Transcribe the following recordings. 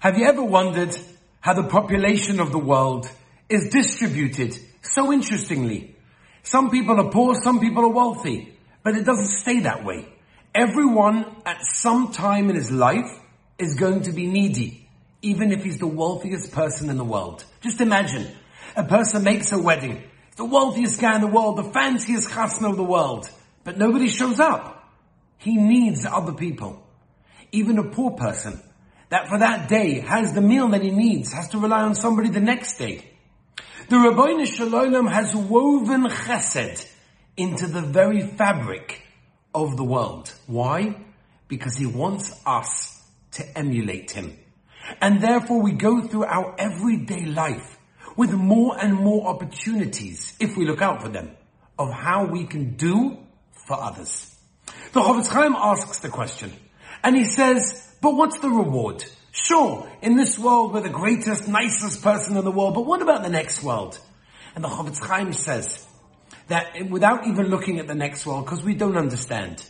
Have you ever wondered how the population of the world is distributed so interestingly? Some people are poor, some people are wealthy, but it doesn't stay that way. Everyone at some time in his life is going to be needy, even if he's the wealthiest person in the world. Just imagine, a person makes a wedding, the wealthiest guy in the world, the fanciest chasna of the world, but nobody shows up. He needs other people. Even a poor person that for that day has the meal that he needs, has to rely on somebody the next day. The Ribbono Shel Olam has woven chesed into the very fabric of the world. Why? Because he wants us to emulate him. And therefore we go through our everyday life with more and more opportunities, if we look out for them, of how we can do for others. The Chofetz Chaim asks the question, and he says, but what's the reward? Sure, in this world we're the greatest, nicest person in the world, but what about the next world? And the Chofetz Chaim says that without even looking at the next world, because we don't understand,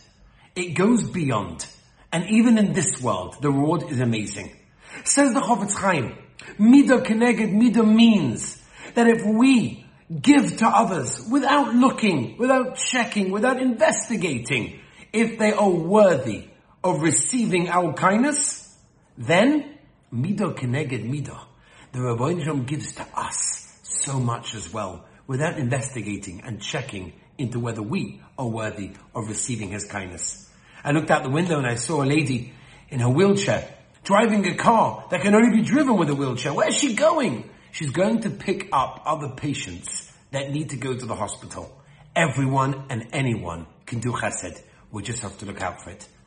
it goes beyond. And even in this world, the reward is amazing. Says the Chofetz Chaim, Midah Keneged Midah means that if we give to others without looking, without checking, without investigating, if they are worthy of receiving our kindness, then mido keneged mido. The Rabbi gives to us so much as well, without investigating and checking into whether we are worthy of receiving his kindness. I looked out the window and I saw a lady in her wheelchair driving a car that can only be driven with a wheelchair. Where's she going? She's going to pick up other patients that need to go to the hospital. Everyone and anyone can do chesed. We just have to look out for it.